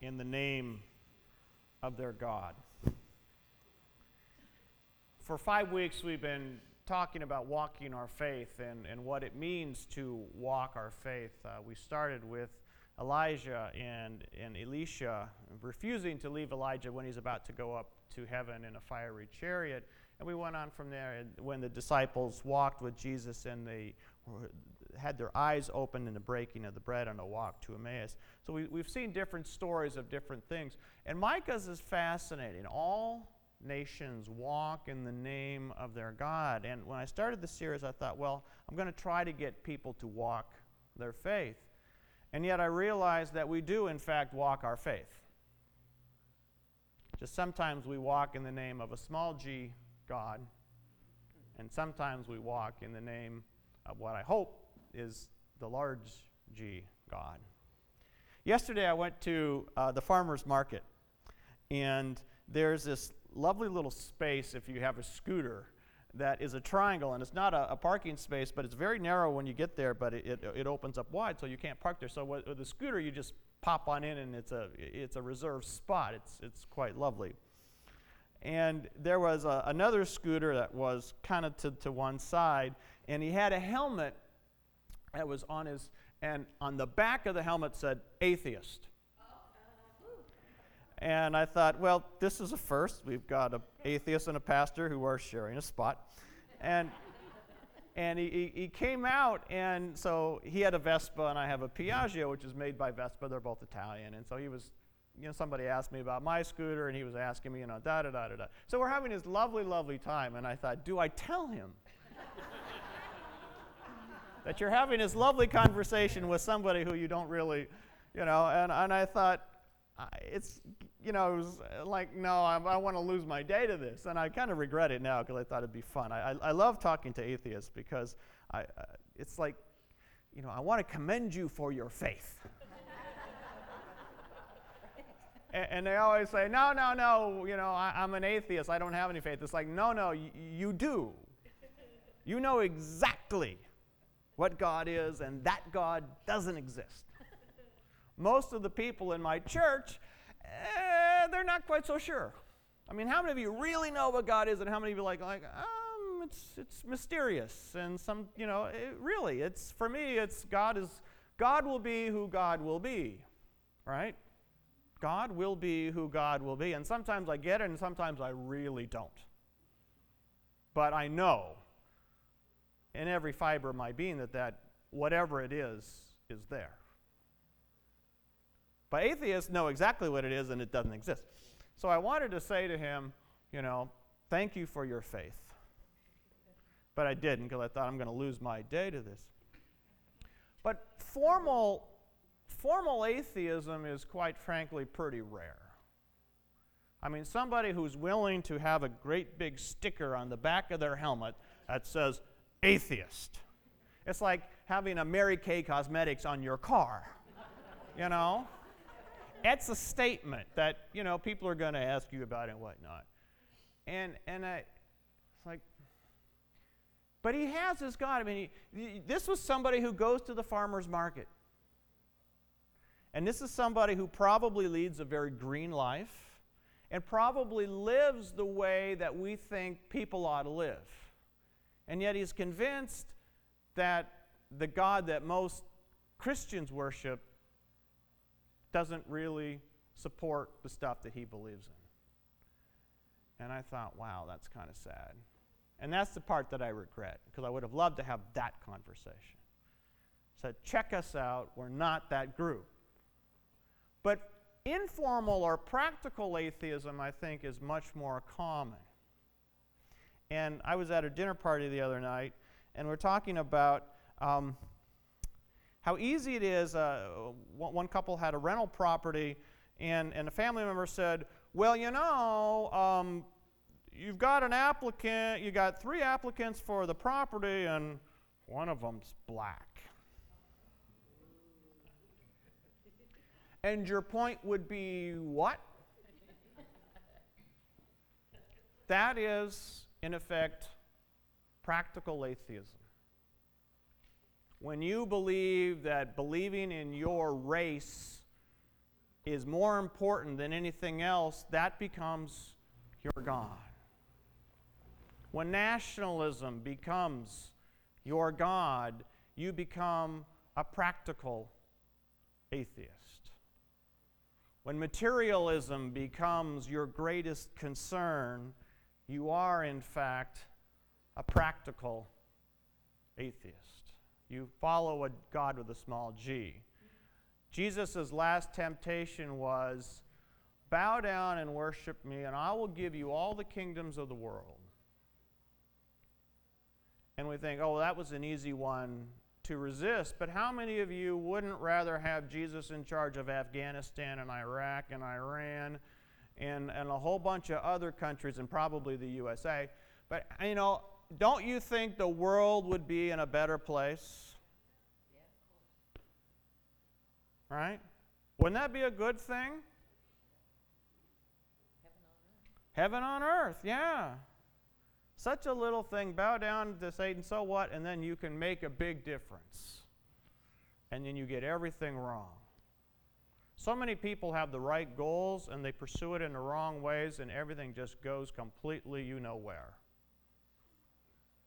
in the name of their God. For five weeks, we've been talking about walking our faith and, and what it means to walk our faith. Uh, we started with Elijah and, and Elisha refusing to leave Elijah when he's about to go up to heaven in a fiery chariot. And we went on from there when the disciples walked with Jesus and they had their eyes opened in the breaking of the bread on a walk to Emmaus. So we, we've seen different stories of different things. And Micah's is fascinating. All nations walk in the name of their God. And when I started the series, I thought, well, I'm going to try to get people to walk their faith. And yet I realized that we do, in fact, walk our faith. Just sometimes we walk in the name of a small g God, and sometimes we walk in the name of what I hope is the large G God. Yesterday I went to uh, the farmer's market, and there's this lovely little space if you have a scooter that is a triangle, and it's not a, a, parking space, but it's very narrow when you get there, but it, it, it opens up wide, so you can't park there. So with, with the scooter, you just pop on in, and it's a, it's a reserved spot. It's, it's quite lovely. And there was a, another scooter that was kind of to, to one side, and he had a helmet that was on his, and on the back of the helmet said atheist. And I thought, well, this is a first. We've got an atheist and a pastor who are sharing a spot. And, and he, he came out, and so he had a Vespa, and I have a Piaggio, which is made by Vespa. They're both Italian. And so he was, you know, somebody asked me about my scooter, and he was asking me, you know, da da da da da. So we're having this lovely, lovely time, and I thought, do I tell him? That you're having this lovely conversation with somebody who you don't really, you know, and, and I thought, it's, you know, it was like, no, I, I want to lose my day to this. And I kind of regret it now because I thought it'd be fun. I, I, I, love talking to atheists because I, uh, it's like, you know, I want to commend you for your faith. and, and, they always say, no, no, no, you know, I, am an atheist. I don't have any faith. It's like, no, no, y- you do. You know exactly what God is, and that God doesn't exist. Most of the people in my church, eh, they're not quite so sure. I mean, how many of you really know what God is, and how many of you like, like, um, it's it's mysterious, and some, you know, it, really, it's for me, it's God is God will be who God will be, right? God will be who God will be, and sometimes I get it, and sometimes I really don't. But I know in every fiber of my being that that whatever it is is there. But atheists know exactly what it is and it doesn't exist. So I wanted to say to him, you know, thank you for your faith. But I didn't because I thought I'm going to lose my day to this. But formal, formal atheism is quite frankly pretty rare. I mean, somebody who's willing to have a great big sticker on the back of their helmet that says, atheist. It's like having a Mary Kay Cosmetics on your car. You know? It's a statement that, you know, people are going to ask you about and whatnot. And, and I, it's like, but he has this God. I mean, he, this was somebody who goes to the farmer's market. And this is somebody who probably leads a very green life and probably lives the way that we think people ought to live. And yet he's convinced that the God that most Christians worship doesn't really support the stuff that he believes in. And I thought, wow, that's kind of sad. And that's the part that I regret because I would have loved to have that conversation. Said, check us out, we're not that group. But informal or practical atheism, I think, is much more common. And I was at a dinner party the other night, and we're talking about um, how easy it is. Uh, one couple had a rental property, and, and a family member said, Well, you know, um, you've got an applicant, you got three applicants for the property, and one of them's black. And your point would be what? that is in effect, practical atheism. When you believe that believing in your race is more important than anything else, that becomes your God. When nationalism becomes your God, you become a practical atheist. When materialism becomes your greatest concern, you are, in fact, a practical atheist. You follow a God with a small g. Jesus' last temptation was bow down and worship me, and I will give you all the kingdoms of the world. And we think, oh, that was an easy one to resist. But how many of you wouldn't rather have Jesus in charge of Afghanistan and Iraq and Iran and, and a whole bunch of other countries and probably the USA? But, you know, don't you think the world would be in a better place? Right? Wouldn't that be a good thing? Heaven on earth. Heaven on earth, yeah. Such a little thing, bow down to Satan, so what? And then you can make a big difference. And then you get everything wrong. So many people have the right goals and they pursue it in the wrong ways, and everything just goes completely you know where.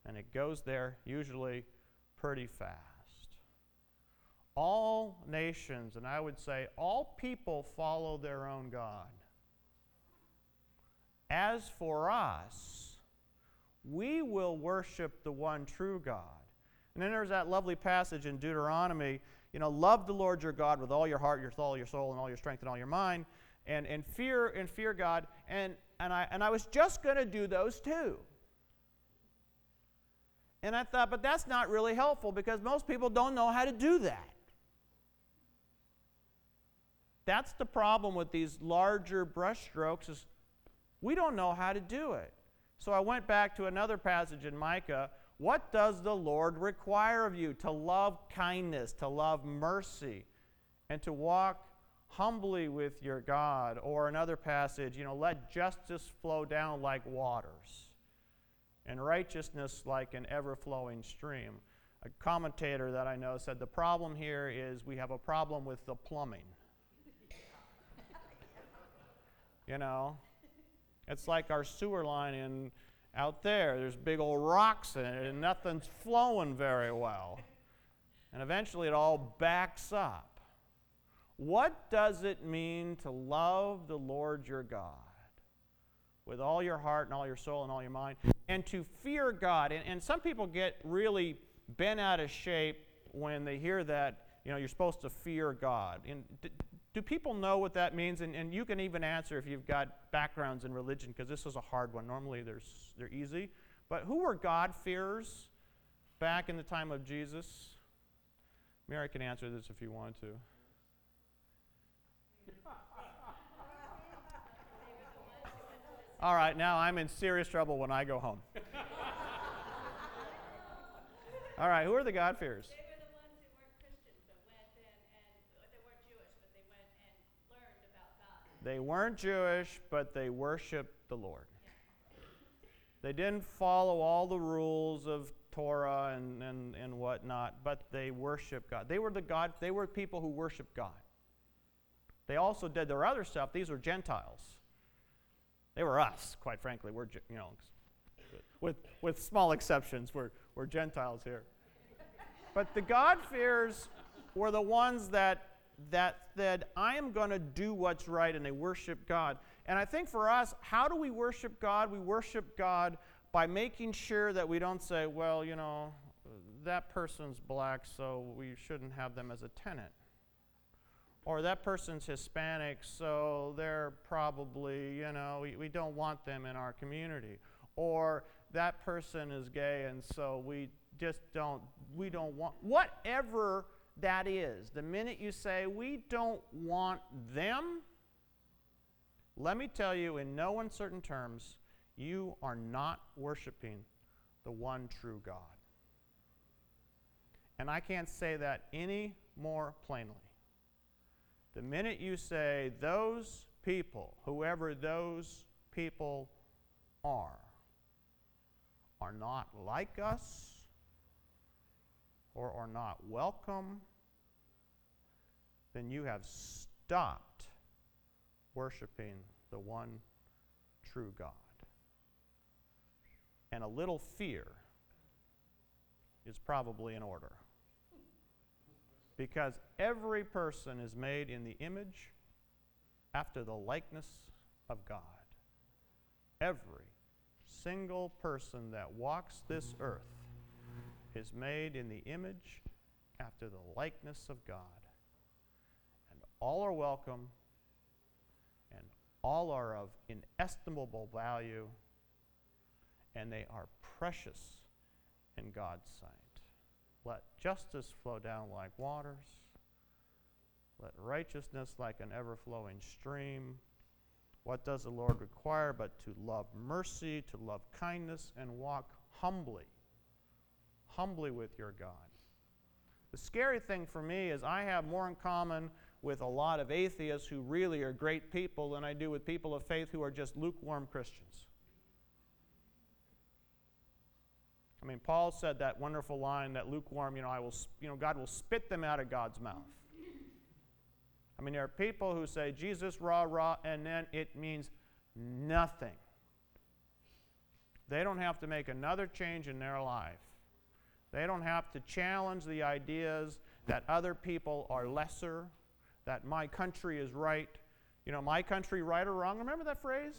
And it goes there usually pretty fast. All nations, and I would say all people, follow their own God. As for us, we will worship the one true God. And then there's that lovely passage in Deuteronomy, you know, love the Lord your God with all your heart, your soul, your soul, and all your strength and all your mind, and, and fear and fear God. And, and, I, and I was just going to do those two. And I thought, but that's not really helpful because most people don't know how to do that. That's the problem with these larger brushstrokes is we don't know how to do it. So I went back to another passage in Micah. What does the Lord require of you? To love kindness, to love mercy, and to walk humbly with your God. Or another passage, you know, let justice flow down like waters, and righteousness like an ever flowing stream. A commentator that I know said the problem here is we have a problem with the plumbing. you know, it's like our sewer line in out there. There's big old rocks in it, and nothing's flowing very well. And eventually it all backs up. What does it mean to love the Lord your God with all your heart and all your soul and all your mind, and to fear God? And, and some people get really bent out of shape when they hear that, you know, you're supposed to fear God. And do people know what that means? And, and you can even answer if you've got backgrounds in religion, because this is a hard one. Normally they're easy. But who were God-fearers back in the time of Jesus? Mary can answer this if you want to. All right, now I'm in serious trouble when I go home. All right, who are the God-fearers? They weren't Jewish, but they worshiped the Lord. They didn't follow all the rules of Torah and, and, and whatnot, but they worshiped God. They were the God, they were people who worshiped God. They also did their other stuff. These were Gentiles. They were us, quite frankly. We're, you know, with, with small exceptions, we're, we're Gentiles here. But the God-fears were the ones that that said, I am going to do what's right, and they worship God. And I think for us, how do we worship God? We worship God by making sure that we don't say, well, you know, that person's black, so we shouldn't have them as a tenant. Or that person's Hispanic, so they're probably, you know, we, we don't want them in our community. Or that person is gay, and so we just don't, we don't want, whatever that is. The minute you say, we don't want them, let me tell you in no uncertain terms, you are not worshiping the one true God. And I can't say that any more plainly. The minute you say those people, whoever those people are, are not like us or are not welcome then you have stopped worshiping the one true God. And a little fear is probably in order. Because every person is made in the image after the likeness of God. Every single person that walks this earth is made in the image after the likeness of God. All are welcome, and all are of inestimable value, and they are precious in God's sight. Let justice flow down like waters. Let righteousness like an ever flowing stream. What does the Lord require but to love mercy, to love kindness, and walk humbly, humbly with your God? The scary thing for me is I have more in common with a lot of atheists who really are great people than I do with people of faith who are just lukewarm Christians. I mean, Paul said that wonderful line that lukewarm, you know, I will, you know, God will spit them out of God's mouth. I mean, there are people who say Jesus, rah, rah, and then it means nothing. They don't have to make another change in their life. They don't have to challenge the ideas that other people are lesser, that my country is right. You know, my country right or wrong. Remember that phrase?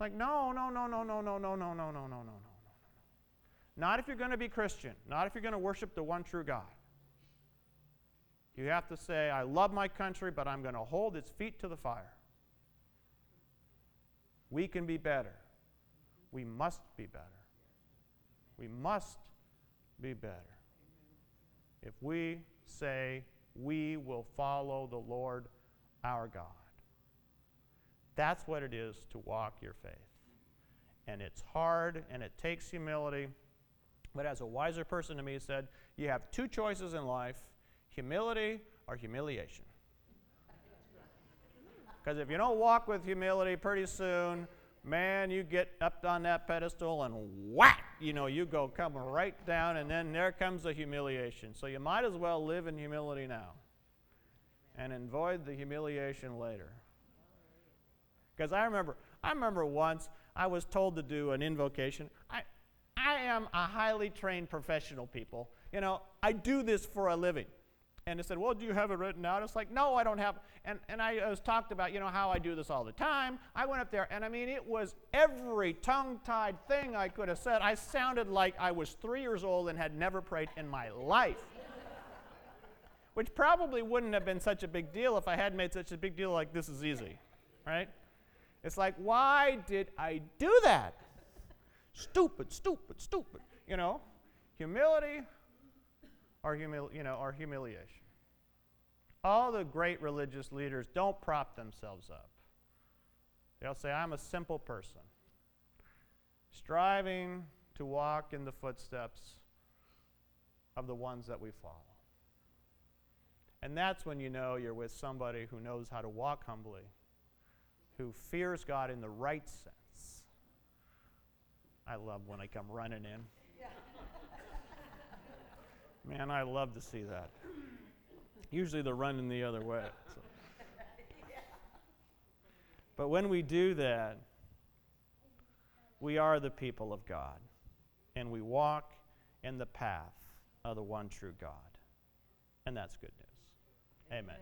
Like, no, no, no, no, no, no, no, no, no, no, no, no, no. No. No. Not if you're going to be Christian, not if you're going to worship the one true God. You have to say, I love my country, but I'm going to hold its feet to the fire. We can be better. We must be better. We must be better. If we say we will follow the Lord our God, that's what it is to walk your faith. And it's hard and it takes humility. But as a wiser person to me said, you have two choices in life humility or humiliation. Because if you don't walk with humility, pretty soon, man, you get up on that pedestal and whack, you know, you go come right down, and then there comes the humiliation. So you might as well live in humility now and avoid the humiliation later. Because I remember, I remember once I was told to do an invocation. I, I am a highly trained professional, people. You know, I do this for a living. And they said, Well, do you have it written out? It's like, No, I don't have. And, and I was talked about, you know, how I do this all the time. I went up there, and I mean, it was every tongue tied thing I could have said. I sounded like I was three years old and had never prayed in my life. Which probably wouldn't have been such a big deal if I had made such a big deal like this is easy, right? It's like, why did I do that? stupid, stupid, stupid. You know, humility or, humil- you know, or humiliation. All the great religious leaders don't prop themselves up. They'll say, I'm a simple person, striving to walk in the footsteps of the ones that we follow. And that's when you know you're with somebody who knows how to walk humbly, who fears God in the right sense. I love when I come running in. Man, I love to see that. Usually they're running the other way. So. But when we do that, we are the people of God, and we walk in the path of the one true God. And that's good news. Amen.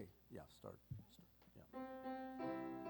Okay, yeah, start. start, Yeah.